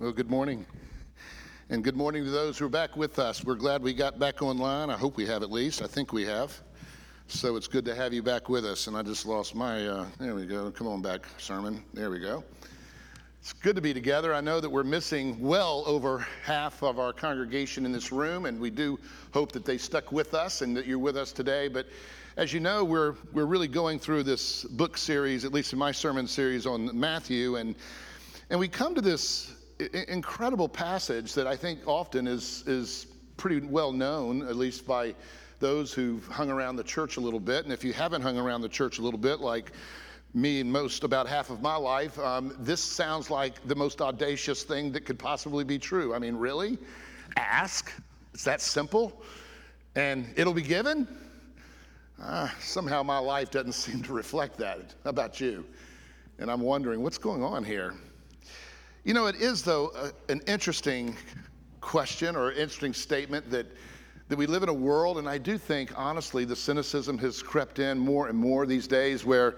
Well, good morning. And good morning to those who are back with us. We're glad we got back online. I hope we have at least. I think we have. So it's good to have you back with us. And I just lost my, uh, there we go. Come on back, sermon. There we go. It's good to be together. I know that we're missing well over half of our congregation in this room, and we do hope that they stuck with us and that you're with us today. But as you know, we're, we're really going through this book series, at least in my sermon series on Matthew, and, and we come to this incredible passage that I think often is, is pretty well known, at least by those who've hung around the church a little bit. And if you haven't hung around the church a little bit, like me and most about half of my life, um, this sounds like the most audacious thing that could possibly be true. I mean, really? Ask? It's that simple? And it'll be given? Uh, somehow my life doesn't seem to reflect that. How about you? And I'm wondering, what's going on here? You know, it is, though, a, an interesting question or interesting statement that, that we live in a world, and I do think, honestly, the cynicism has crept in more and more these days where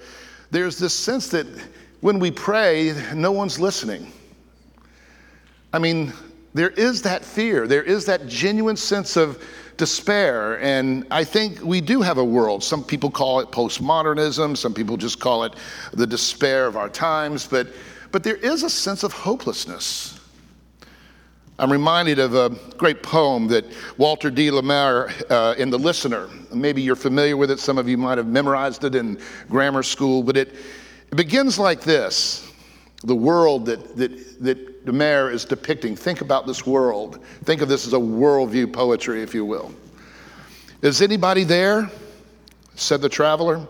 there's this sense that when we pray, no one's listening. I mean, there is that fear, there is that genuine sense of despair. And I think we do have a world. Some people call it postmodernism, some people just call it the despair of our times, but, but there is a sense of hopelessness. I'm reminded of a great poem that Walter de la Mare uh, in The Listener Maybe you're familiar with it. Some of you might have memorized it in grammar school, but it, it begins like this the world that, that, that de is depicting. Think about this world. Think of this as a worldview poetry, if you will. Is anybody there? said the traveler,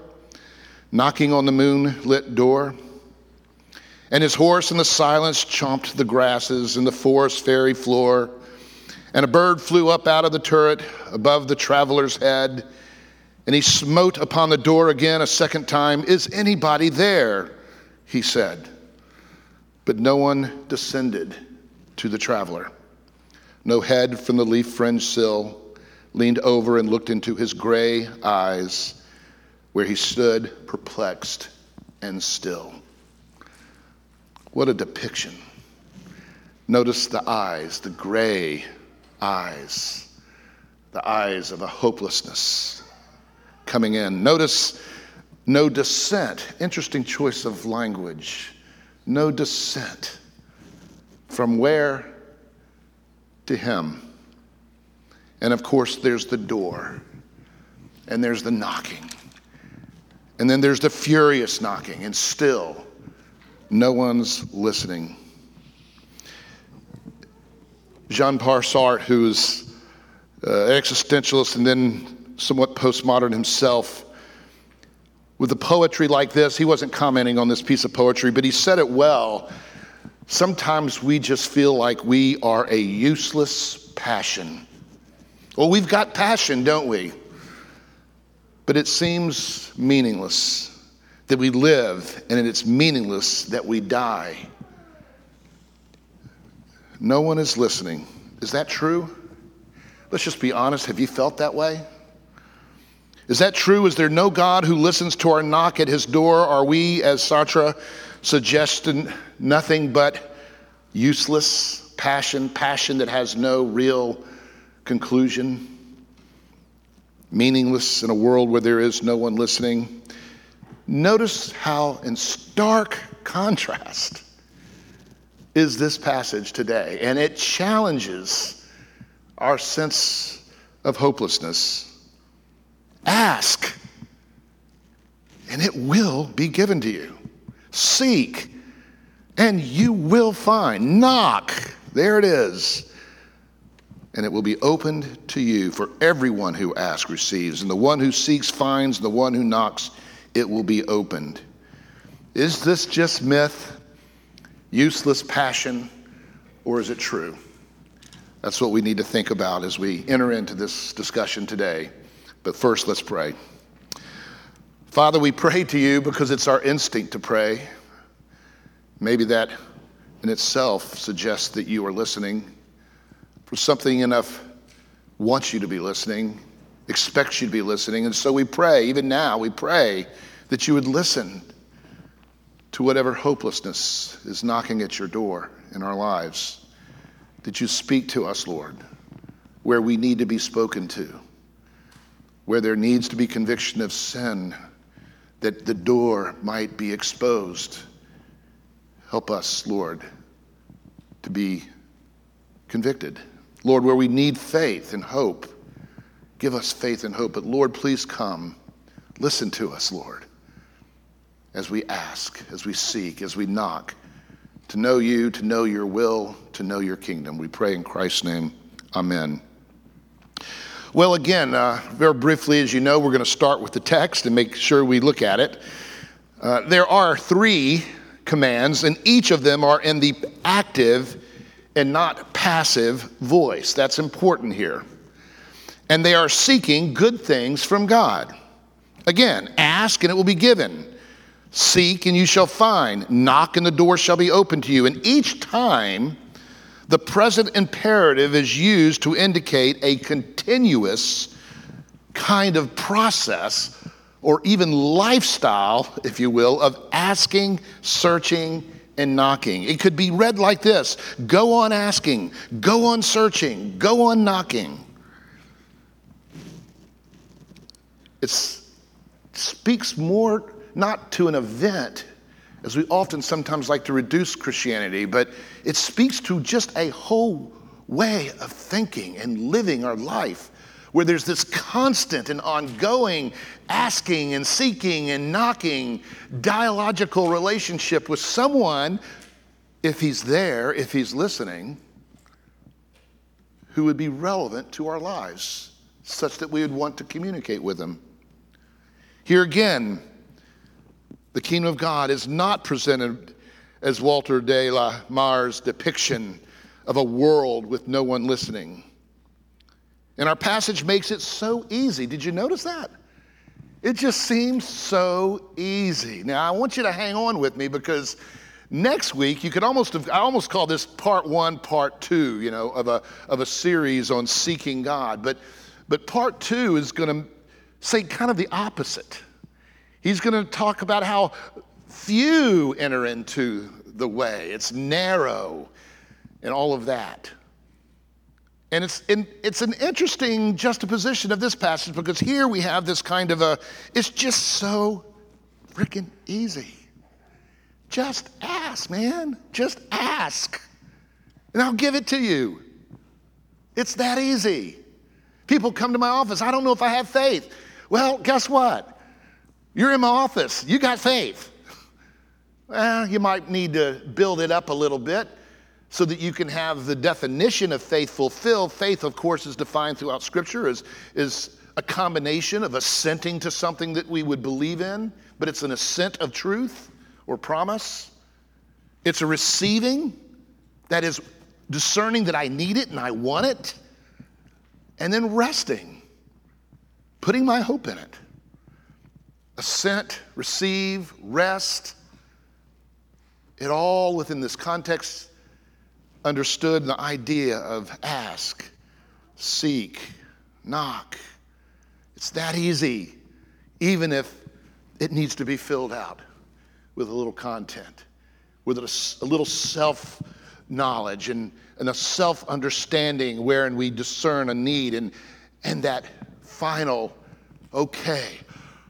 knocking on the moonlit door. And his horse in the silence chomped the grasses in the forest fairy floor. And a bird flew up out of the turret above the traveler's head. And he smote upon the door again a second time. Is anybody there? He said. But no one descended to the traveler. No head from the leaf fringed sill leaned over and looked into his gray eyes, where he stood perplexed and still. What a depiction. Notice the eyes, the gray eyes, the eyes of a hopelessness coming in. Notice no dissent. Interesting choice of language. No dissent. From where to him? And of course, there's the door, and there's the knocking, and then there's the furious knocking, and still no one's listening. Jean Paul Sartre, who's uh, existentialist and then somewhat postmodern himself, with a poetry like this, he wasn't commenting on this piece of poetry, but he said it well. Sometimes we just feel like we are a useless passion. Well, we've got passion, don't we? But it seems meaningless that we live, and it's meaningless that we die. No one is listening. Is that true? Let's just be honest. Have you felt that way? Is that true? Is there no God who listens to our knock at his door? Are we, as Sartre suggested, nothing but useless passion, passion that has no real conclusion, meaningless in a world where there is no one listening? Notice how, in stark contrast, is this passage today. And it challenges our sense of hopelessness. Ask, and it will be given to you. Seek, and you will find. Knock, there it is. And it will be opened to you for everyone who asks receives, and the one who seeks finds, and the one who knocks, it will be opened. Is this just myth? useless passion, or is it true? That's what we need to think about as we enter into this discussion today. But first, let's pray. Father, we pray to you because it's our instinct to pray. Maybe that in itself suggests that you are listening. For something enough wants you to be listening, expects you to be listening. And so we pray, even now, we pray that you would listen to whatever hopelessness is knocking at your door in our lives. that you speak to us, Lord, where we need to be spoken to, where there needs to be conviction of sin, that the door might be exposed. Help us, Lord, to be convicted. Lord, where we need faith and hope, give us faith and hope. But Lord, please come. Listen to us, Lord, as we ask, as we seek, as we knock, to know you, to know your will, to know your kingdom. We pray in Christ's name. Amen. Well, again, uh, very briefly, as you know, we're going to start with the text and make sure we look at it. Uh, there are three commands, and each of them are in the active and not passive voice. That's important here. And they are seeking good things from God. Again, ask and it will be given. Seek and you shall find. Knock and the door shall be opened to you. And each time, the present imperative is used to indicate a continuous kind of process or even lifestyle, if you will, of asking, searching, and knocking. It could be read like this Go on asking, go on searching, go on knocking. It speaks more not to an event, as we often sometimes like to reduce Christianity, but it speaks to just a whole way of thinking and living our life where there's this constant and ongoing asking and seeking and knocking dialogical relationship with someone, if he's there, if he's listening, who would be relevant to our lives, such that we would want to communicate with them. Here again, the kingdom of God is not presented as Walter de la Mare's depiction of a world with no one listening. And our passage makes it so easy. Did you notice that? It just seems so easy. Now, I want you to hang on with me because next week you could almost have, I almost call this part one, part two, you know, of a, of a series on seeking God. But, but part two is going to say kind of the opposite. He's going to talk about how few enter into the way, it's narrow, and all of that. And it's, in, it's an interesting juxtaposition of this passage because here we have this kind of a, it's just so freaking easy. Just ask, man. Just ask. And I'll give it to you. It's that easy. People come to my office, I don't know if I have faith. Well, guess what? You're in my office, you got faith. Well, you might need to build it up a little bit so that you can have the definition of faith fulfilled. Faith, of course, is defined throughout Scripture as is a combination of assenting to something that we would believe in, but it's an assent of truth or promise. It's a receiving that is discerning that I need it and I want it, and then resting, putting my hope in it. Assent, receive, rest, it all within this context understood the idea of ask, seek, knock. It's that easy, even if it needs to be filled out with a little content, with a, little self knowledge and, and a self understanding wherein we discern a need and, and that final, okay,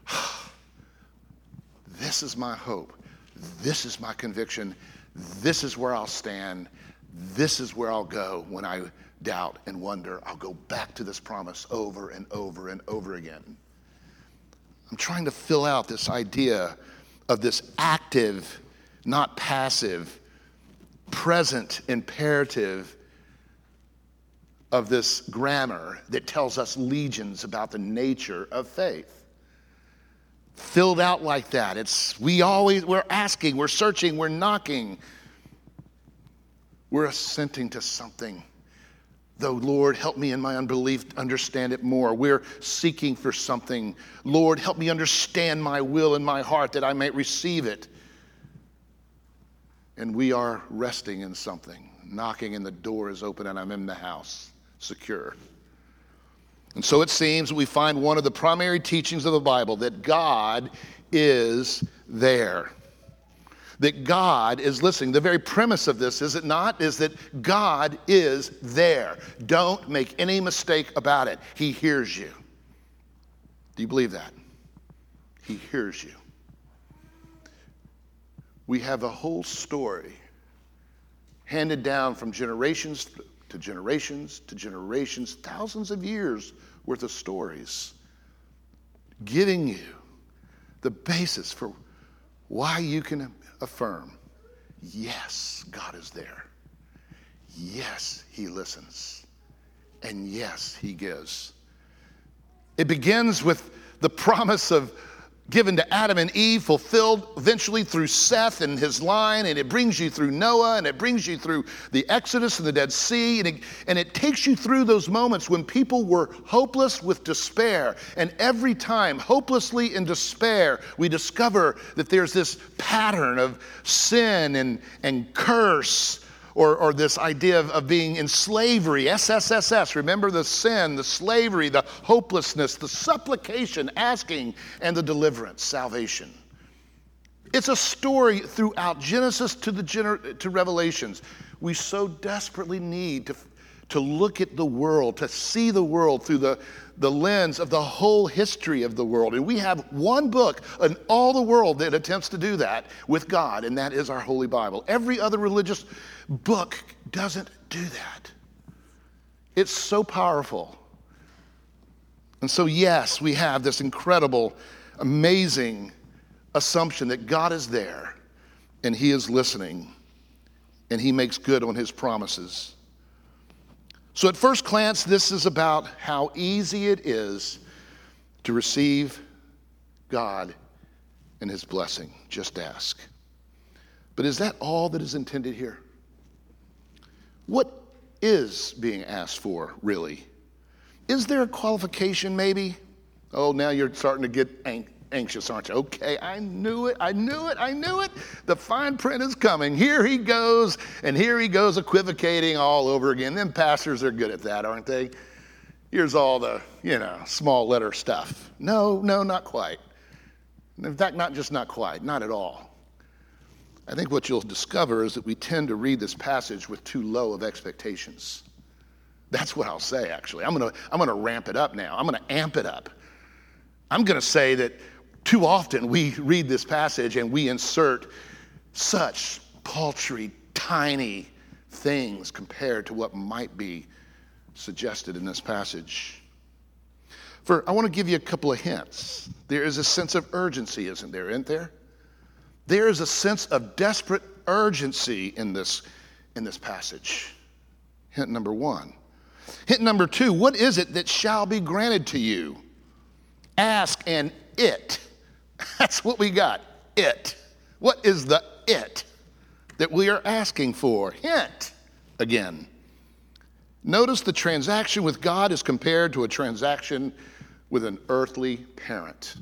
this is my hope, this is my conviction, this is where I'll stand this is where I'll go when I doubt and wonder. I'll go back to this promise over and over and over again. I'm trying to fill out this idea of this active, not passive, present imperative of this grammar that tells us legions about the nature of faith. Filled out like that. It's we always we're asking, we're searching, we're knocking. We're assenting to something. Though, Lord, help me in my unbelief understand it more. We're seeking for something. Lord, help me understand my will in my heart that I may receive it. And we are resting in something, knocking, and the door is open, and I'm in the house, secure. And so it seems we find one of the primary teachings of the Bible that God is there. that God is listening. The very premise of this, is it not, is that God is there. Don't make any mistake about it. He hears you. Do you believe that? He hears you. We have a whole story handed down from generations to generations to generations, thousands of years worth of stories, giving you the basis for why you can affirm yes, God is there. Yes, He listens. And yes, He gives. It begins with the promise of given to Adam and Eve, fulfilled eventually through Seth and his line, and it brings you through Noah, and it brings you through the Exodus and the Dead Sea, and it, and it takes you through those moments when people were hopeless with despair. And every time, hopelessly in despair, we discover that there's this pattern of sin and, and curse or, or this idea of, of being in slavery, SSSS. Remember the sin, the slavery, the hopelessness, the supplication, asking, and the deliverance, salvation. It's a story throughout Genesis to, the gener- to Revelations. We so desperately need to, to look at the world, to see the world through the, the lens of the whole history of the world. And we have one book in all the world that attempts to do that with God, and that is our Holy Bible. Every other religious book doesn't do that. It's so powerful. And so, yes, we have this incredible, amazing assumption that God is there and He is listening and He makes good on His promises. So, at first glance, this is about how easy it is to receive God and His blessing. Just ask. But is that all that is intended here? What is being asked for, really? Is there a qualification, maybe? Oh, now you're starting to get anxious, aren't you? Okay, I knew it, I knew it, I knew it. The fine print is coming. Here he goes, and here he goes equivocating all over again. Them pastors are good at that, aren't they? Here's all the, you know, small letter stuff. No, no, not quite. In fact, not just not quite, not at all. I think what you'll discover is that we tend to read this passage with too low of expectations. That's what I'll say, actually. I'm going to I'm going to ramp it up now. I'm going to amp it up. I'm going to say that too often we read this passage and we insert such paltry, tiny things compared to what might be suggested in this passage. For I want to give you a couple of hints. There is a sense of urgency, isn't there? Isn't there? There is a sense of desperate urgency in this, in this passage. Hint number one. Hint number two what is it that shall be granted to you? Ask and it. That's what we got. It. What is the it that we are asking for? Hint again. Notice the transaction with God is compared to a transaction with an earthly parent.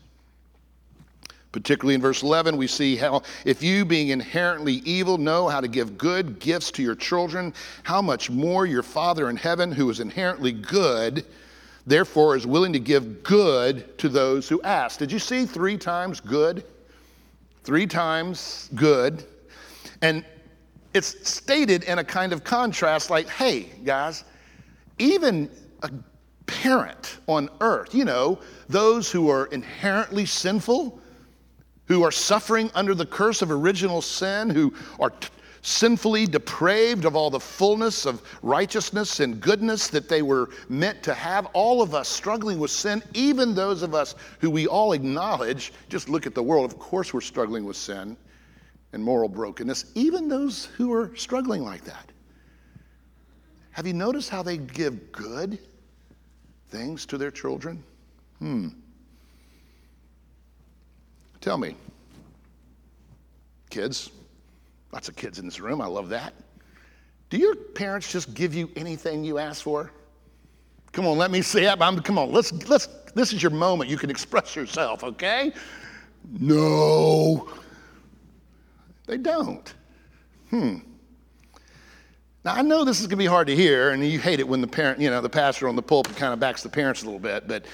Particularly in verse 11, we see how if you, being inherently evil, know how to give good gifts to your children, how much more your Father in heaven, who is inherently good, therefore is willing to give good to those who ask. Did you see three times good? Three times good. And it's stated in a kind of contrast like, hey, guys, even a parent on earth, you know, those who are inherently sinful, who are suffering under the curse of original sin, who are t- sinfully depraved of all the fullness of righteousness and goodness that they were meant to have. All of us struggling with sin, even those of us who we all acknowledge, just look at the world, of course, we're struggling with sin and moral brokenness, even those who are struggling like that. Have you noticed how they give good things to their children? Hmm. Tell me, kids, lots of kids in this room, I love that. Do your parents just give you anything you ask for? Come on, let me see it. I'm, come on, let's, let's, this is your moment. You can express yourself, okay? No, they don't. Hmm. Now, I know this is going to be hard to hear, and you hate it when the parent, you know, the pastor on the pulpit kind of backs the parents a little bit, but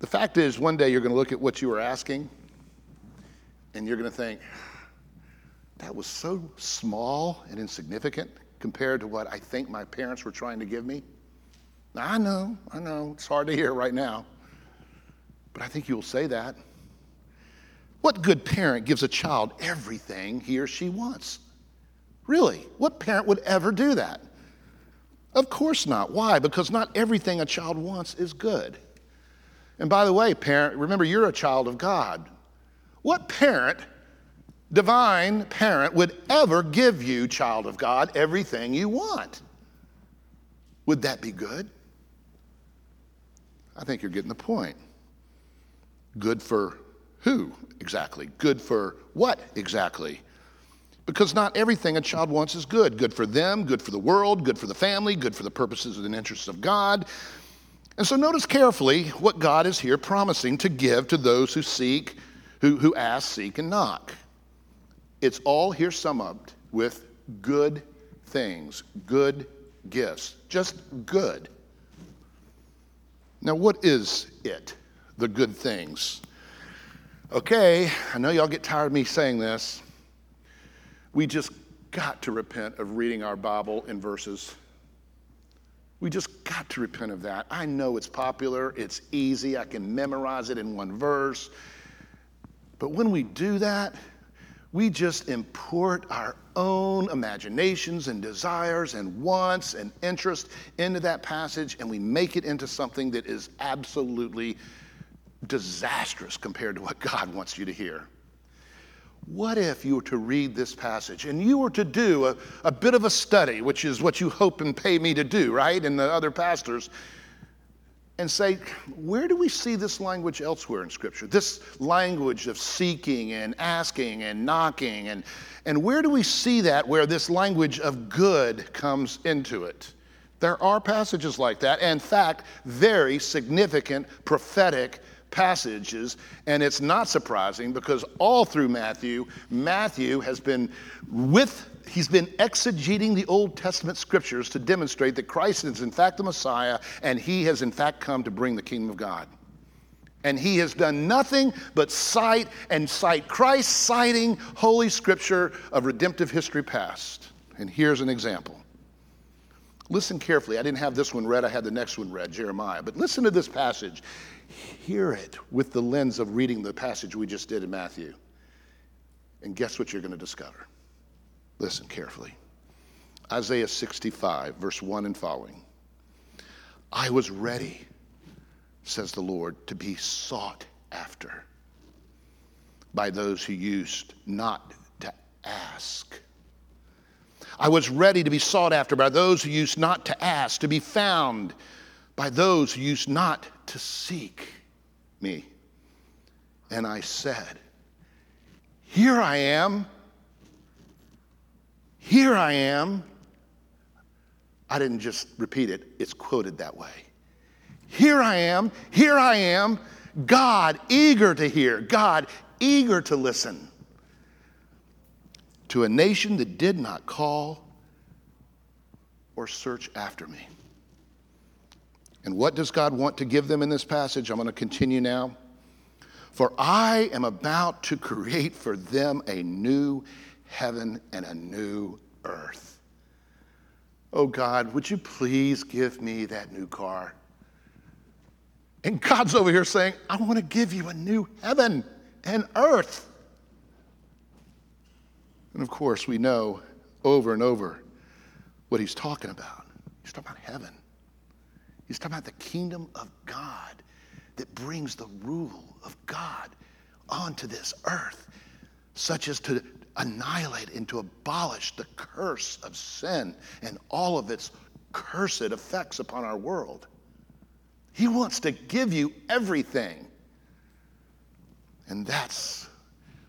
the fact is, one day you're going to look at what you were asking, and you're going to think, that was so small and insignificant compared to what I think my parents were trying to give me. Now, I know, I know, it's hard to hear right now, but I think you'll say that. What good parent gives a child everything he or she wants? Really, what parent would ever do that? Of course not. Why? Because not everything a child wants is good. And by the way, parent, remember you're a child of God. What parent, divine parent, would ever give you, child of God, everything you want? Would that be good? I think you're getting the point. Good for who exactly? Good for what exactly? Because not everything a child wants is good. Good for them, good for the world, good for the family, good for the purposes and interests of God. And so notice carefully what God is here promising to give to those who seek, who, who ask, seek, and knock. It's all here summed up with good things, good gifts, just good. Now, what is it, the good things? Okay, I know y'all get tired of me saying this. We just got to repent of reading our Bible in verses. We just got to repent of that. I know it's popular, it's easy, I can memorize it in one verse. But when we do that, we just import our own imaginations and desires and wants and interests into that passage and we make it into something that is absolutely disastrous compared to what God wants you to hear. What if you were to read this passage and you were to do a, a bit of a study, which is what you hope and pay me to do, right? And the other pastors, and say, where do we see this language elsewhere in Scripture? This language of seeking and asking and knocking, and, and where do we see that where this language of good comes into it? There are passages like that, in fact, very significant prophetic passages, and it's not surprising because all through Matthew, Matthew has been with, he's been exegeting the Old Testament scriptures to demonstrate that Christ is in fact the Messiah, and he has in fact come to bring the kingdom of God. And he has done nothing but cite and cite Christ citing Holy Scripture of redemptive history past. And here's an example. Listen carefully. I didn't have this one read, I had the next one read, Jeremiah. But listen to this passage hear it with the lens of reading the passage we just did in Matthew. And guess what you're going to discover? Listen carefully. Isaiah 65, verse 1 and following. I was ready, says the Lord, to be sought after by those who used not to ask. I was ready to be sought after by those who used not to ask, to be found by those who used not to seek me. And I said, Here I am. Here I am. I didn't just repeat it, it's quoted that way. Here I am. Here I am. God eager to hear, God eager to listen to a nation that did not call or search after me. And what does God want to give them in this passage? I'm going to continue now. For I am about to create for them a new heaven and a new earth. Oh God, would you please give me that new car? And God's over here saying, I want to give you a new heaven and earth. And of course, we know over and over what he's talking about. He's talking about heaven. He's talking about the kingdom of God that brings the rule of God onto this earth, such as to annihilate and to abolish the curse of sin and all of its cursed effects upon our world. He wants to give you everything. And that's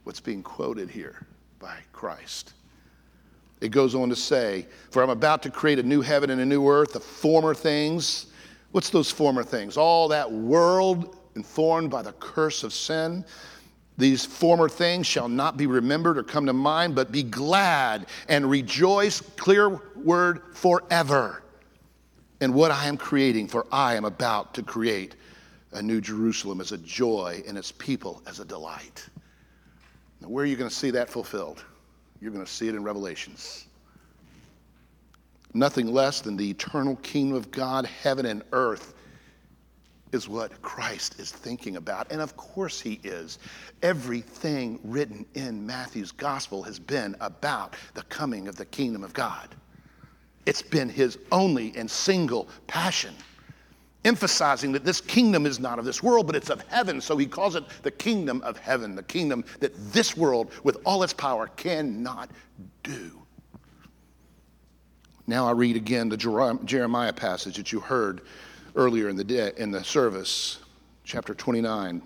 what's being quoted here by Christ. It goes on to say, For I'm about to create a new heaven and a new earth. The former things What's those former things? All that world informed by the curse of sin. These former things shall not be remembered or come to mind, but be glad and rejoice, clear word, forever in what I am creating, for I am about to create a new Jerusalem as a joy and its people as a delight. Now, where are you going to see that fulfilled? You're going to see it in Revelations. Nothing less than the eternal kingdom of God, heaven and earth, is what Christ is thinking about. And of course, he is. Everything written in Matthew's gospel has been about the coming of the kingdom of God. It's been his only and single passion, emphasizing that this kingdom is not of this world, but it's of heaven. So he calls it the kingdom of heaven, the kingdom that this world, with all its power, cannot do. Now I read again the Jeremiah passage that you heard earlier in the, day, in the service, chapter 29.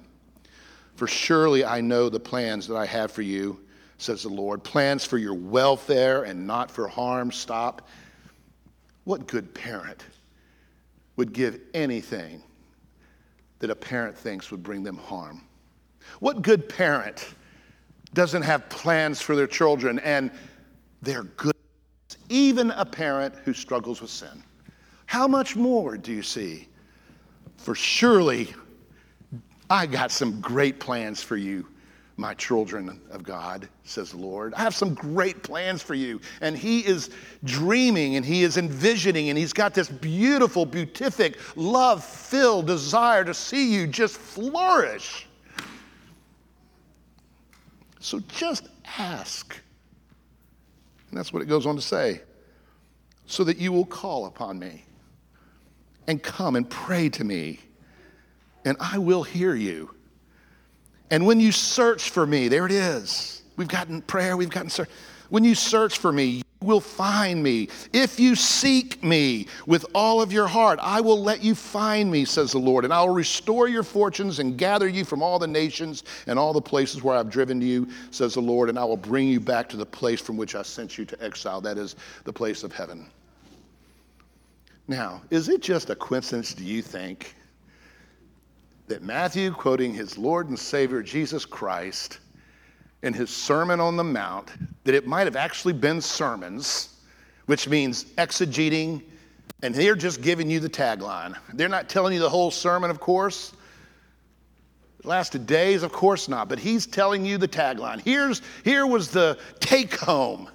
For surely I know the plans that I have for you, says the Lord, plans for your welfare and not for harm. Stop. What good parent would give anything that a parent thinks would bring them harm? What good parent doesn't have plans for their children and they're good? even a parent who struggles with sin. How much more do you see? For surely I got some great plans for you, my children of God, says the Lord. I have some great plans for you. And He is dreaming and He is envisioning and He's got this beautiful, beatific, love filled desire to see you just flourish. So just ask. And that's what it goes on to say. So that you will call upon me and come and pray to me, and I will hear you. And when you search for me, there it is. We've gotten prayer, we've gotten search. When you search for me, you will find me. If you seek me with all of your heart, I will let you find me, says the Lord, and I will restore your fortunes and gather you from all the nations and all the places where I've driven you, says the Lord, and I will bring you back to the place from which I sent you to exile, that is the place of heaven. Now, is it just a coincidence, do you think, that Matthew, quoting his Lord and Savior Jesus Christ, in his Sermon on the Mount that it might have actually been sermons, which means exegeting, and they're just giving you the tagline. They're not telling you the whole sermon, of course. It lasted days, of course not, but he's telling you the tagline. Here's, here was the take home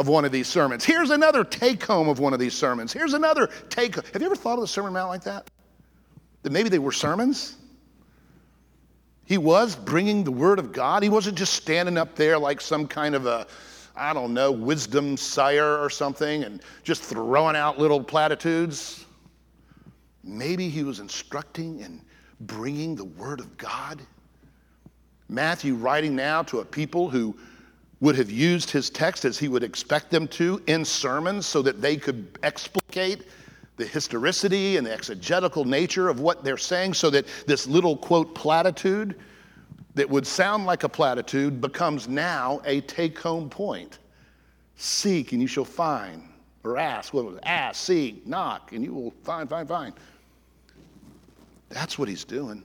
of one of these sermons. Here's another take home of one of these sermons. Here's another take. Have you ever thought of the Sermon Mount like that? That maybe they were sermons? He was bringing the word of God. He wasn't just standing up there like some kind of a, I don't know, wisdom sire or something and just throwing out little platitudes. Maybe he was instructing and bringing the word of God. Matthew writing now to a people who would have used his text as he would expect them to in sermons so that they could explicate the historicity and the exegetical nature of what they're saying so that this little quote platitude that would sound like a platitude becomes now a take home point. Seek and you shall find. Or ask, what was it? Ask, seek, knock, and you will find, find, find. That's what he's doing.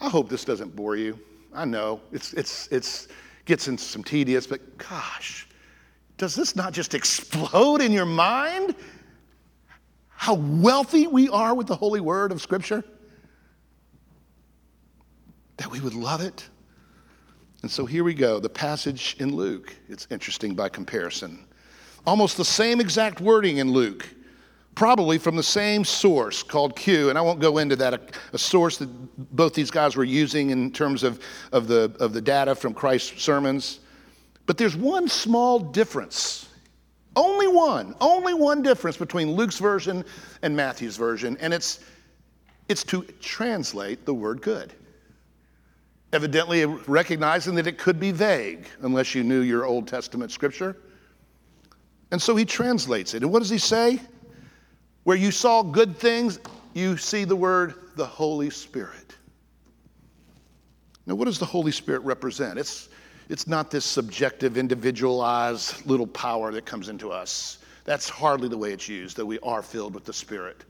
I hope this doesn't bore you. I know it's, it's, it's gets into some tedious, but gosh, does this not just explode in your mind? how wealthy we are with the holy word of Scripture? That we would love it. And so here we go the passage in Luke. It's interesting by comparison. Almost the same exact wording in Luke, probably from the same source called Q. And I won't go into that, a, a source that both these guys were using in terms of, of, the, of the data from Christ's sermons. But there's one small difference only one, only one difference between Luke's version and Matthew's version, and it's, it's to translate the word good. Evidently, recognizing that it could be vague unless you knew your Old Testament scripture. And so he translates it. And what does he say? Where you saw good things, you see the word the Holy Spirit. Now, what does the Holy Spirit represent? It's, it's not this subjective, individualized little power that comes into us. That's hardly the way it's used, though we are filled with the Spirit.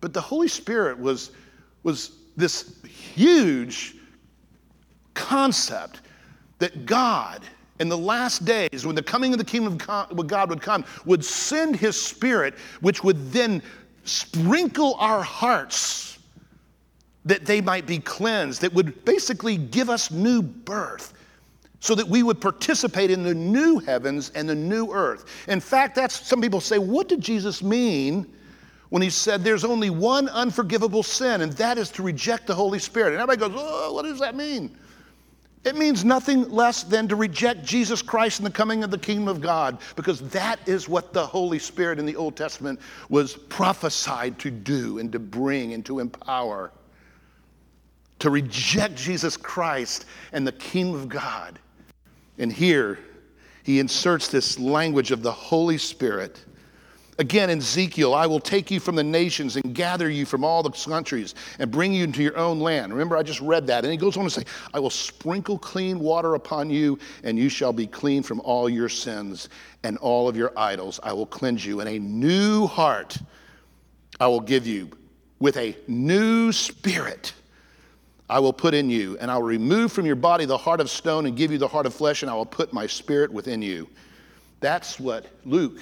But the Holy Spirit was, was this huge concept that God, in the last days, when the coming of the kingdom of God would come, would send his Spirit, which would then sprinkle our hearts that they might be cleansed, that would basically give us new birth so that we would participate in the new heavens and the new earth. In fact, that's some people say, what did Jesus mean when he said there's only one unforgivable sin, and that is to reject the Holy Spirit? And everybody goes, oh, what does that mean? It means nothing less than to reject Jesus Christ and the coming of the kingdom of God, because that is what the Holy Spirit in the Old Testament was prophesied to do and to bring and to empower. To reject Jesus Christ and the kingdom of God. And here he inserts this language of the Holy Spirit Again, in Ezekiel, I will take you from the nations and gather you from all the countries and bring you into your own land. Remember, I just read that. And he goes on to say, I will sprinkle clean water upon you, and you shall be clean from all your sins and all of your idols. I will cleanse you, and a new heart I will give you with a new spirit. I will put in you, and I will remove from your body the heart of stone and give you the heart of flesh, and I will put my spirit within you. That's what Luke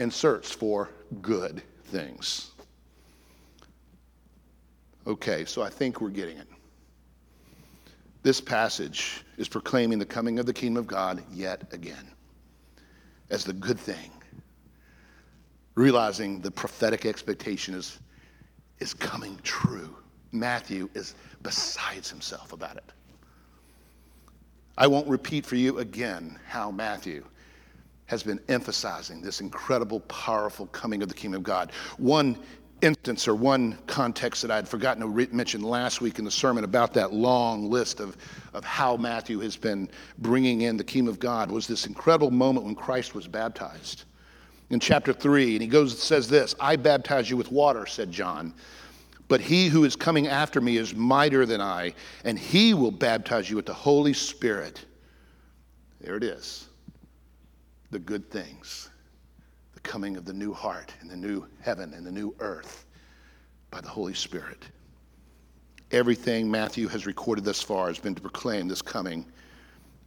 and search for good things. Okay, so I think we're getting it. This passage is proclaiming the coming of the kingdom of God yet again as the good thing, realizing the prophetic expectation is, is coming true. Matthew is besides himself about it. I won't repeat for you again how Matthew has been emphasizing this incredible, powerful coming of the kingdom of God. One instance or one context that I had forgotten to mention last week in the sermon about that long list of, of how Matthew has been bringing in the kingdom of God was this incredible moment when Christ was baptized. In chapter 3, and he goes and says this I baptize you with water, said John. But he who is coming after me is mightier than I, and he will baptize you with the Holy Spirit. There it is the good things, the coming of the new heart and the new heaven and the new earth by the Holy Spirit. Everything Matthew has recorded thus far has been to proclaim this coming.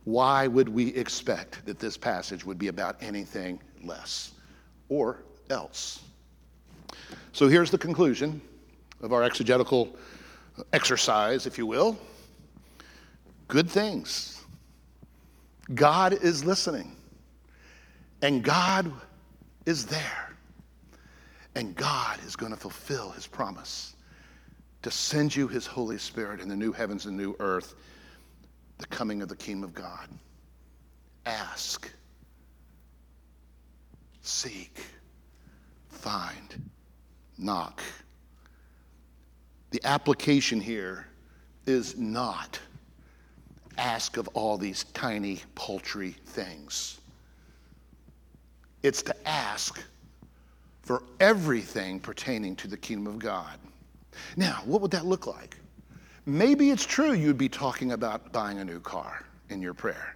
Why would we expect that this passage would be about anything less or else? So here's the conclusion of our exegetical exercise, if you will. Good things. God is listening. And God is there. And God is going to fulfill his promise to send you his Holy Spirit in the new heavens and new earth, the coming of the kingdom of God. Ask, seek, find, knock. The application here is not ask of all these tiny, paltry things. It's to ask for everything pertaining to the kingdom of God. Now, what would that look like? Maybe it's true you'd be talking about buying a new car in your prayer,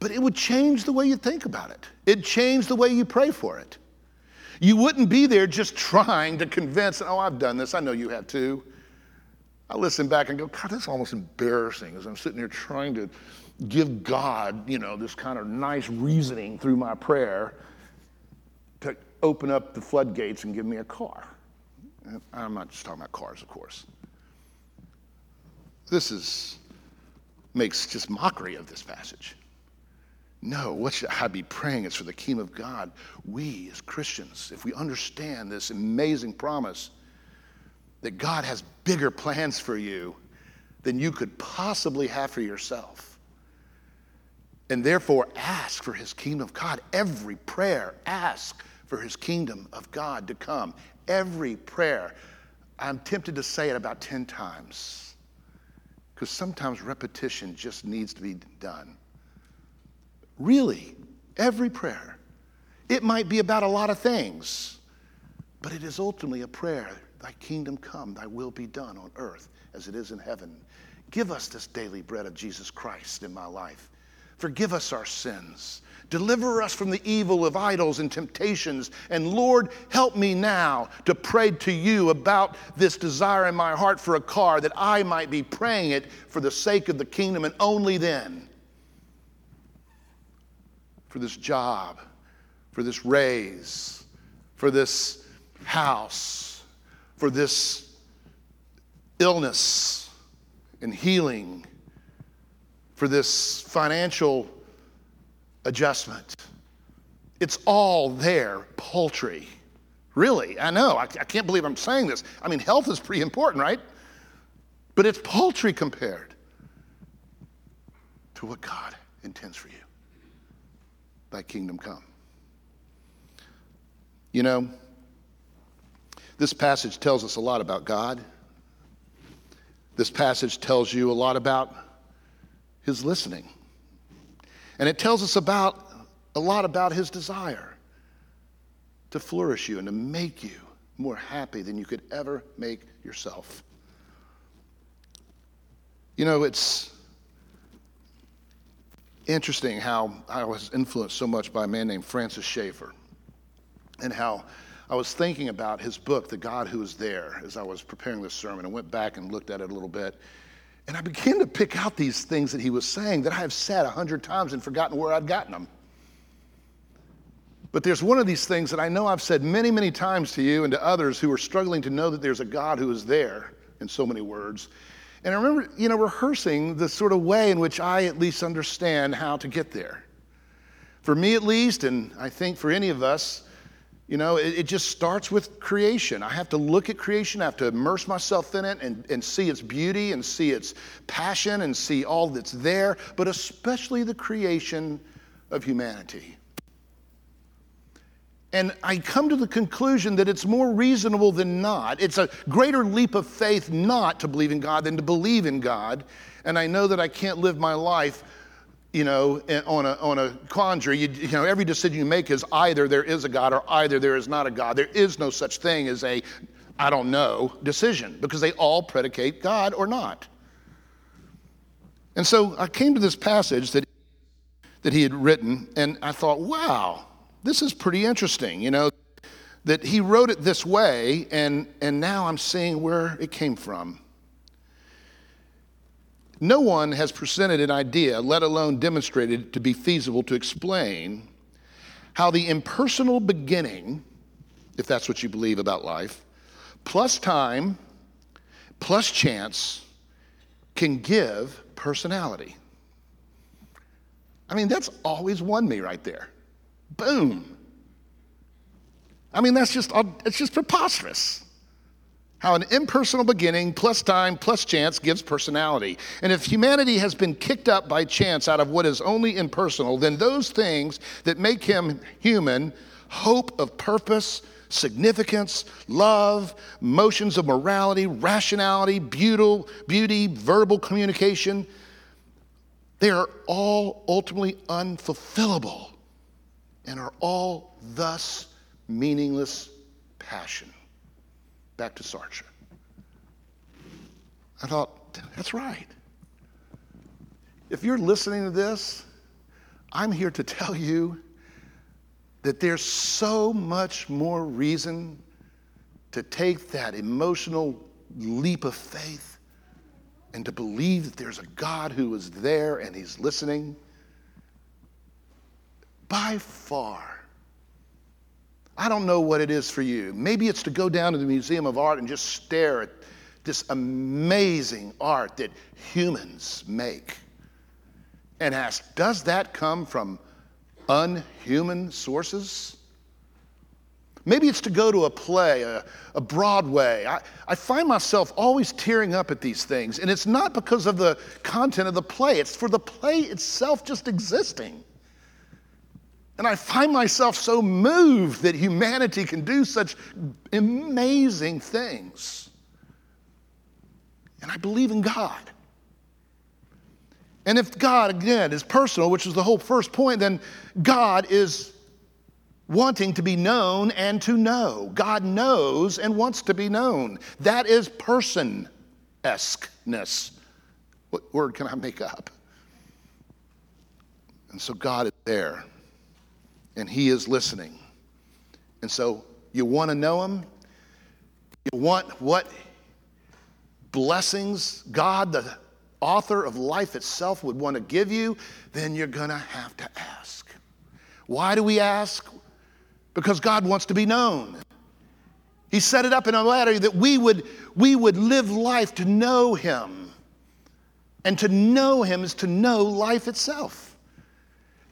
but it would change the way you think about it. It'd change the way you pray for it. You wouldn't be there just trying to convince, oh, I've done this. I know you have too. I listen back and go, God, that's almost embarrassing as I'm sitting here trying to give God, you know, this kind of nice reasoning through my prayer open up the floodgates and give me a car. I'm not just talking about cars, of course. This is makes just mockery of this passage. No, what should I be praying? It's for the kingdom of God. We as Christians, if we understand this amazing promise that God has bigger plans for you than you could possibly have for yourself. And therefore, ask for his kingdom of God. Every prayer, ask for his kingdom of God to come. Every prayer, I'm tempted to say it about 10 times because sometimes repetition just needs to be done. Really, every prayer. It might be about a lot of things, but it is ultimately a prayer Thy kingdom come, thy will be done on earth as it is in heaven. Give us this daily bread of Jesus Christ in my life. Forgive us our sins Deliver us from the evil of idols and temptations. And Lord, help me now to pray to you about this desire in my heart for a car that I might be praying it for the sake of the kingdom and only then. For this job, for this raise, for this house, for this illness and healing for this financial adjustment. It's all there, paltry. Really, I know. I, I, can't believe I'm saying this. I mean, health is pretty important, right? But it's paltry compared to what God intends for you. Thy kingdom come. You know, this passage tells us a lot about God. This passage tells you a lot about his listening. And it tells us about a lot about his desire to flourish you and to make you more happy than you could ever make yourself. You know, it's interesting how I was influenced so much by a man named Francis Schaeffer and how I was thinking about his book, The God Who Is There, as I was preparing this sermon I went back and looked at it a little bit. And I began to pick out these things that he was saying that I have said a hundred times and forgotten where I'd gotten them. But there's one of these things that I know I've said many, many times to you and to others who are struggling to know that there's a God who is there in so many words. And I remember, you know, rehearsing the sort of way in which I at least understand how to get there. For me, at least, and I think for any of us, you know, it, it, just starts with creation. I have to look at creation, I have to immerse myself in it and, and see its beauty and see its passion and see all that's there, but especially the creation of humanity. And I come to the conclusion that it's more reasonable than not. It's a greater leap of faith not to believe in God than to believe in God. And I know that I can't live my life, you know, on a, on a quandary. You, you know, every decision you make is either there is a God or either there is not a God. There is no such thing as a, I don't know, decision because they all predicate God or not. And so I came to this passage that, that he had written, and I thought, wow, this is pretty interesting, you know, that he wrote it this way, and, and now I'm seeing where it came from. No one has presented an idea, let alone demonstrated to be feasible to explain how the impersonal beginning, if that's what you believe about life, plus time, plus chance, can give personality. I mean, that's always won me right there. Boom. I mean, that's just, uh, it's just preposterous. How an impersonal beginning plus time plus chance gives personality. And if humanity has been kicked up by chance out of what is only impersonal, then those things that make him human hope of purpose, significance, love, motions of morality, rationality, beauty, beauty verbal communication they are all ultimately unfulfillable and are all thus meaningless passion. Back to Sartre. I thought, that's right. If you're listening to this, I'm here to tell you that there's so much more reason to take that emotional leap of faith and to believe that there's a God who is there and he's listening by far. I don't know what it is for you. Maybe it's to go down to the Museum of Art and just stare at this amazing art that humans make and ask, does that come from unhuman sources? Maybe it's to go to a play, a, a Broadway. I, I, find myself always tearing up at these things, and it's not because of the content of the play, it's for the play itself just existing. And I find myself so moved that humanity can do such amazing things. And I believe in God. And if God, again, is personal, which is the whole first point, then God is wanting to be known and to know. God knows and wants to be known. That is person esqueness. What word can I make up? And so God is there and He is listening. And so you want to know Him? You want what blessings God, the author of life itself, would want to give you? Then you're going to have to ask. Why do we ask? Because God wants to be known. He set it up in a letter that we would, we would live life to know Him And to know him is to know life itself.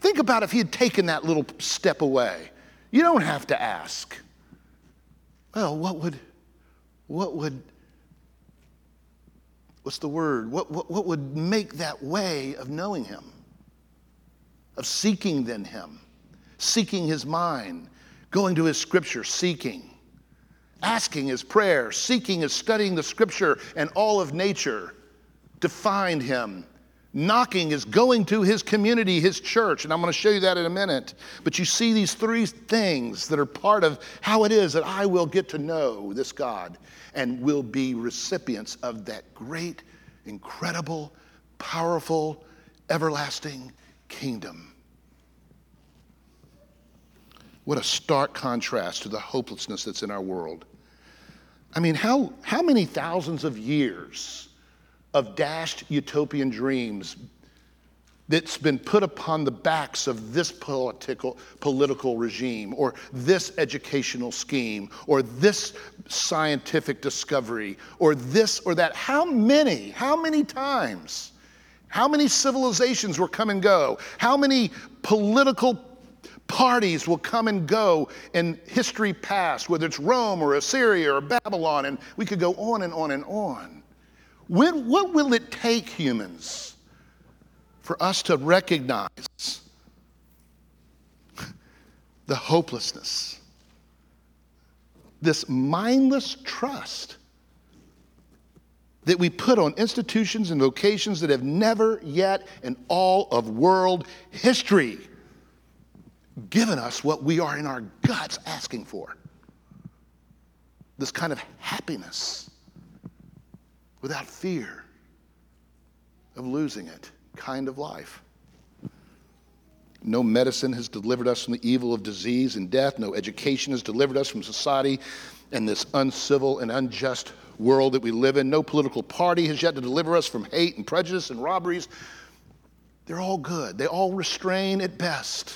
Think about if he had taken that little step away. You don't have to ask. Well, what would, what would, what's the word? What, what, what would make that way of knowing him? Of seeking then him, seeking his mind, going to his scripture, seeking, asking his prayer, seeking is studying the scripture and all of nature to find him Knocking is going to his community, his church, and I'm going to show you that in a minute. But you see these three things that are part of how it is that I will get to know this God and will be recipients of that great, incredible, powerful, everlasting kingdom. What a stark contrast to the hopelessness that's in our world. I mean, how, how many thousands of years of dashed utopian dreams that's been put upon the backs of this political, political regime or this educational scheme or this scientific discovery or this or that. How many, how many times? How many civilizations will come and go? How many political parties will come and go in history past, whether it's Rome or Assyria or Babylon, and we could go on and on and on. When, what will it take, humans, for us to recognize the hopelessness, this mindless trust that we put on institutions and vocations that have never yet in all of world history given us what we are in our guts asking for? This kind of happiness without fear of losing it kind of life. No medicine has delivered us from the evil of disease and death. No education has delivered us from society and this uncivil and unjust world that we live in. No political party has yet to deliver us from hate and prejudice and robberies. They're all good, they all restrain at best.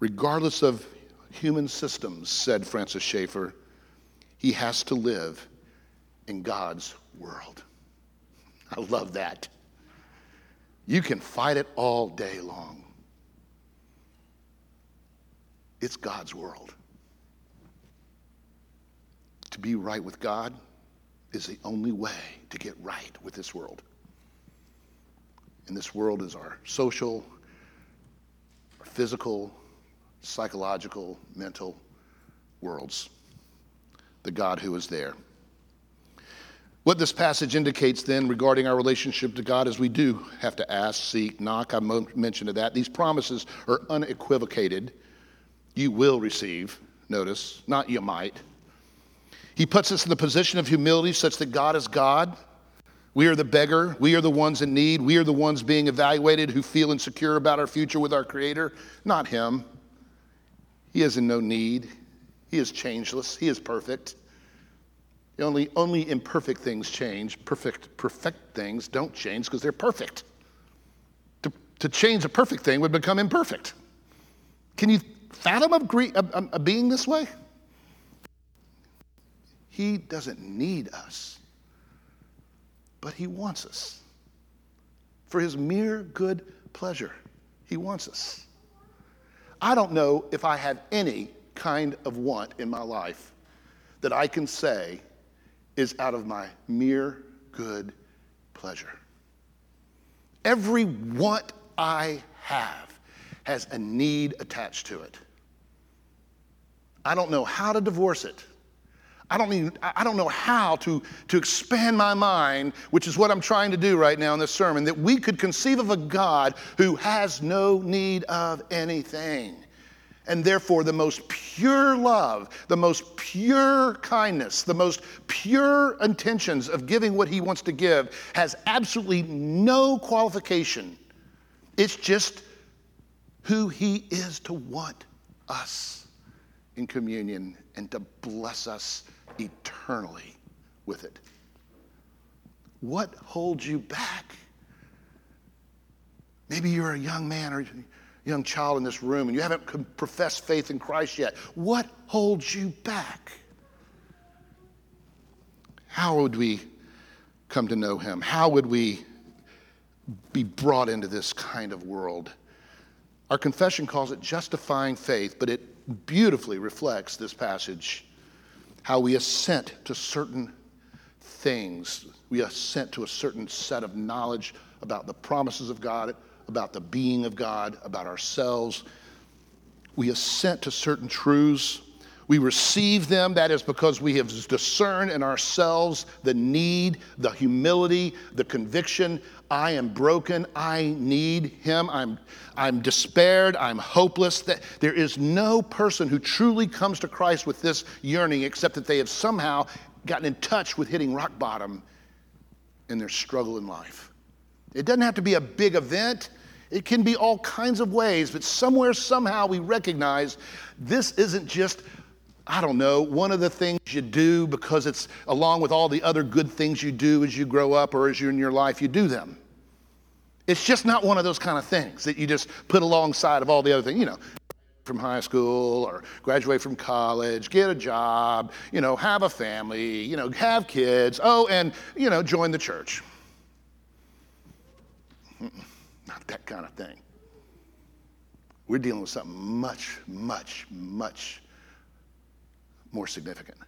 Regardless of human systems, said Francis Schaeffer, he has to live in God's world. I love that. You can fight it all day long. It's God's world. To be right with God is the only way to get right with this world. And this world is our social, our physical, psychological, mental worlds the God who is there. What this passage indicates then regarding our relationship to God is we do have to ask, seek, knock. I mentioned that. These promises are unequivocated. You will receive, notice, not you might. He puts us in the position of humility such that God is God. We are the beggar. We are the ones in need. We are the ones being evaluated who feel insecure about our future with our Creator, not Him. He is in no need. He is changeless, He is perfect. Only, only imperfect things change. Perfect, perfect things don't change because they're perfect. To, to change a perfect thing would become imperfect. Can you fathom a, a, a being this way? He doesn't need us, but He wants us. For His mere good pleasure, He wants us. I don't know if I have any kind of want in my life that I can say is out of my mere good pleasure. Every want I have has a need attached to it. I don't know how to divorce it. I don't, even, I don't know how to, to expand my mind, which is what I'm trying to do right now in this sermon, that we could conceive of a God who has no need of anything. And therefore, the most pure love, the most pure kindness, the most pure intentions of giving what he wants to give has absolutely no qualification. It's just who he is to want us in communion and to bless us eternally with it. What holds you back? Maybe you're a young man or young child in this room and you haven't professed faith in Christ yet, what holds you back? How would we come to know him? How would we be brought into this kind of world? Our confession calls it justifying faith, but it beautifully reflects this passage how we assent to certain things. We assent to a certain set of knowledge about the promises of God, about the being of God, about ourselves. We assent to certain truths. We receive them. That is because we have discerned in ourselves the need, the humility, the conviction. I am broken. I need Him. I'm, I'm despaired. I'm hopeless. That there is no person who truly comes to Christ with this yearning except that they have somehow gotten in touch with hitting rock bottom in their struggle in life. It doesn't have to be a big event. It can be all kinds of ways, but somewhere, somehow, we recognize this isn't just, I don't know, one of the things you do because it's along with all the other good things you do as you grow up or as you're in your life, you do them. It's just not one of those kind of things that you just put alongside of all the other things. You know, from high school or graduate from college, get a job, you know, have a family, you know, have kids, oh, and, you know, join the church. Not that kind of thing. We're dealing with something much, much, much more significant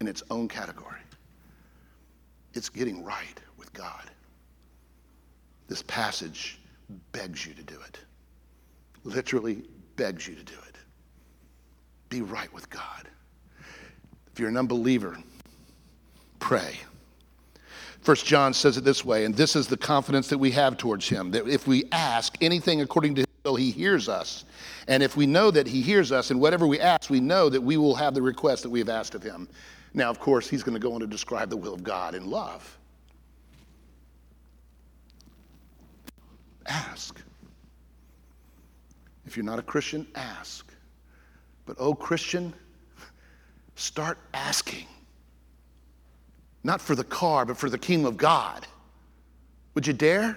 in its own category. It's getting right with God. This passage begs you to do it. Literally begs you to do it. Be right with God. If you're an unbeliever, pray. First John says it this way, and this is the confidence that we have towards him that if we ask anything according to his will, he hears us. And if we know that he hears us, and whatever we ask, we know that we will have the request that we have asked of him. Now, of course, he's going to go on to describe the will of God in love. Ask. If you're not a Christian, ask. But, oh, Christian, start asking. Not for the car, but for the kingdom of God. Would you dare?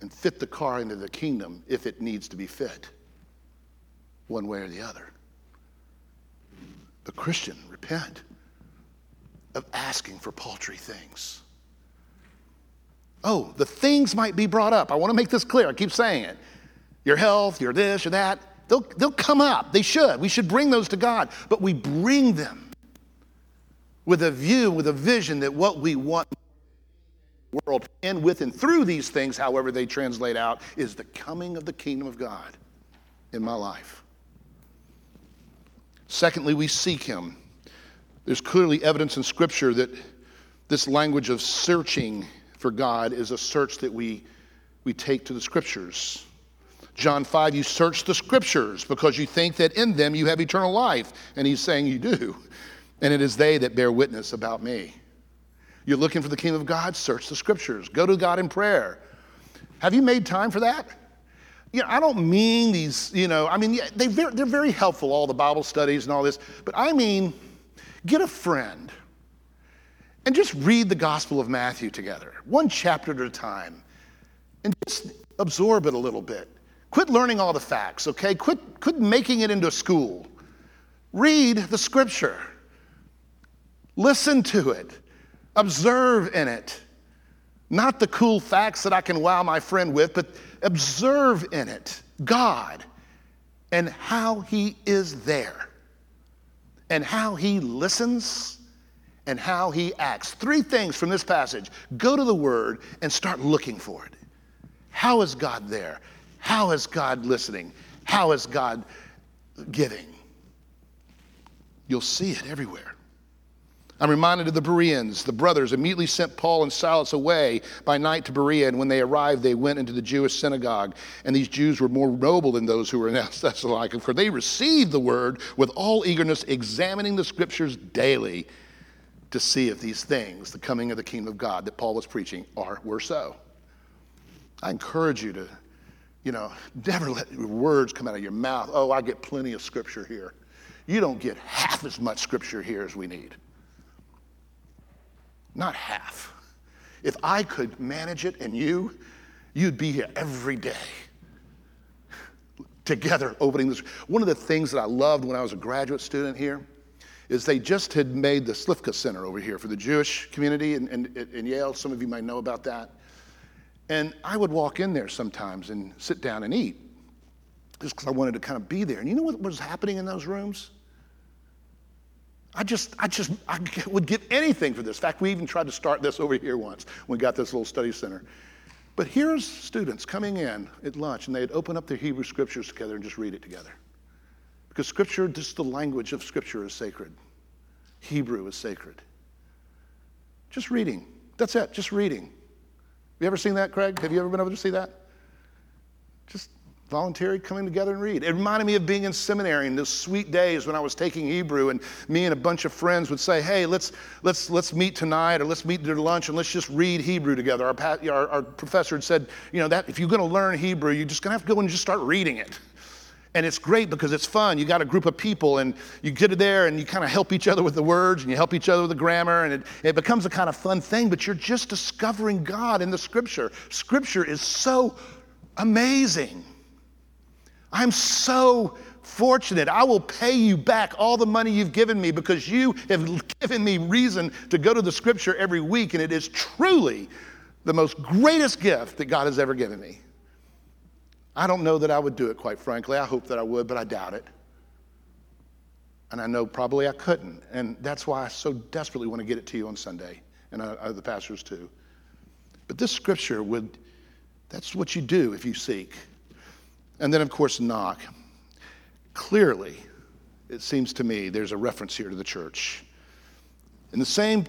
And fit the car into the kingdom if it needs to be fit, one way or the other. But, Christian, repent of asking for paltry things. Oh, the things might be brought up. I want to make this clear. I keep saying it. Your health, your this, or that. They'll, they'll come up. They should. We should bring those to God. But we bring them with a view, with a vision that what we want world and with and through these things, however they translate out, is the coming of the kingdom of God in my life. Secondly, we seek him. There's clearly evidence in Scripture that this language of searching for God is a search that we, we take to the Scriptures. John 5, you search the Scriptures because you think that in them you have eternal life. And he's saying you do. And it is they that bear witness about me. You're looking for the kingdom of God? Search the Scriptures. Go to God in prayer. Have you made time for that? You know, I don't mean these, you know, I mean, they, they're very helpful, all the Bible studies and all this, but I mean, get a friend and just read the Gospel of Matthew together, one chapter at a time, and just absorb it a little bit. Quit learning all the facts, okay? Quit, quit making it into a school. Read the scripture, listen to it, observe in it. Not the cool facts that I can wow my friend with, but observe in it God and how He is there, and how He listens, and how He acts. Three things from this passage. Go to the Word and start looking for it. How is God there? How is God listening? How is God giving? You'll see it everywhere. I'm reminded of the Bereans. The brothers immediately sent Paul and Silas away by night to Berea, and when they arrived, they went into the Jewish synagogue. And these Jews were more noble than those who were in Thessalonica, for they received the word with all eagerness, examining the scriptures daily to see if these things, the coming of the kingdom of God that Paul was preaching, are were so. I encourage you to you know, never let words come out of your mouth. Oh, I get plenty of scripture here. You don't get half as much scripture here as we need. Not half. If I could manage it and you, you'd be here every day together opening this. One of the things that I loved when I was a graduate student here is they just had made the Slifka Center over here for the Jewish community in, in, in Yale. Some of you might know about that. And I would walk in there sometimes and sit down and eat just because I wanted to kind of be there. And you know what was happening in those rooms? I just, I just, I would give anything for this. In fact, we even tried to start this over here once when we got this little study center. But here's students coming in at lunch and they'd open up their Hebrew scriptures together and just read it together. Because scripture, just the language of scripture is sacred. Hebrew is sacred. Just reading. That's it, just reading. Have You ever seen that, Craig? Have you ever been able to see that? Just voluntary coming together and read. It reminded me of being in seminary in those sweet days when I was taking Hebrew and me and a bunch of friends would say, hey, let's, let's, let's meet tonight or let's meet during lunch and let's just read Hebrew together. Our, our, our professor had said, you know, that if you're going to learn Hebrew, you're just going to have to go and just start reading it. And it's great because it's fun. You got a group of people and you get there and you kind of help each other with the words and you help each other with the grammar and it, it becomes a kind of fun thing, but you're just discovering God in the scripture. Scripture is so amazing. I'm so fortunate. I will pay you back all the money you've given me because you have given me reason to go to the scripture every week, and it is truly the most greatest gift that God has ever given me. I don't know that I would do it, quite frankly. I hope that I would, but I doubt it. And I know probably I couldn't. And that's why I so desperately want to get it to you on Sunday, and other pastors too. But this scripture would, that's what you do if you seek. And then, of course, knock. Clearly, it seems to me there's a reference here to the church. In the same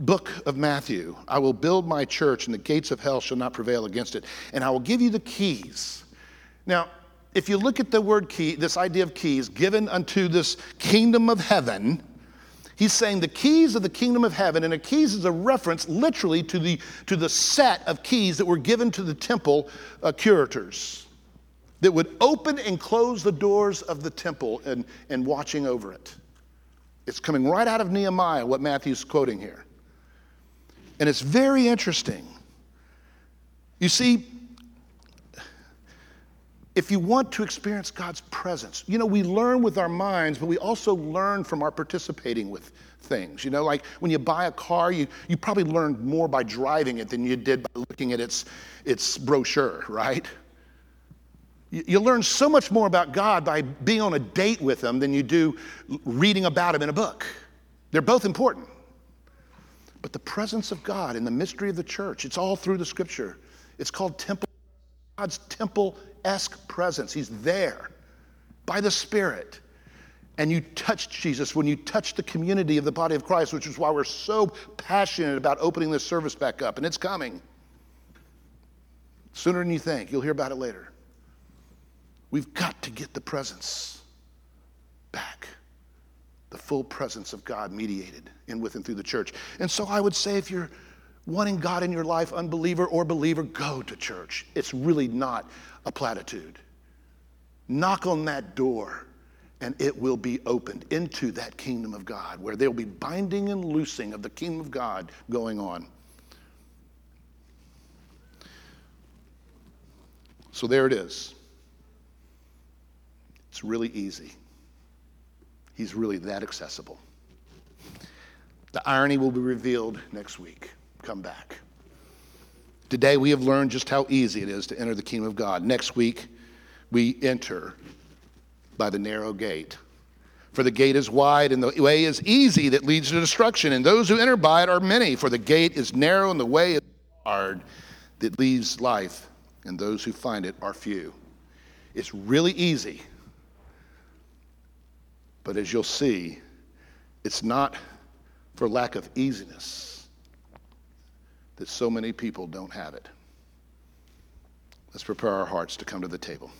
book of Matthew, I will build my church, and the gates of hell shall not prevail against it. And I will give you the keys. Now, if you look at the word key, this idea of keys given unto this kingdom of heaven, he's saying the keys of the kingdom of heaven, and a keys is a reference literally to the, to the set of keys that were given to the temple uh, curators that would open and close the doors of the temple and, and watching over it. It's coming right out of Nehemiah, what Matthew's quoting here. And it's very interesting. You see, if you want to experience God's presence, you know, we learn with our minds, but we also learn from our participating with things. You know, like when you buy a car, you, you probably learned more by driving it than you did by looking at its, its brochure, right? You learn so much more about God by being on a date with Him than you do reading about Him in a book. They're both important. But the presence of God and the mystery of the church, it's all through the scripture. It's called temple, God's temple esque presence. He's there by the Spirit. And you touch Jesus when you touch the community of the body of Christ, which is why we're so passionate about opening this service back up. And it's coming sooner than you think. You'll hear about it later. We've got to get the presence back. The full presence of God mediated in with and through the church. And so I would say if you're wanting God in your life, unbeliever or believer, go to church. It's really not a platitude. Knock on that door and it will be opened into that kingdom of God where there'll be binding and loosing of the kingdom of God going on. So there it is. It's really easy. He's really that accessible. The irony will be revealed next week. Come back. Today we have learned just how easy it is to enter the kingdom of God. Next week we enter by the narrow gate. For the gate is wide and the way is easy that leads to destruction, and those who enter by it are many. For the gate is narrow and the way is hard that leads life, and those who find it are few. It's really easy but as you'll see, it's not for lack of easiness that so many people don't have it. Let's prepare our hearts to come to the table.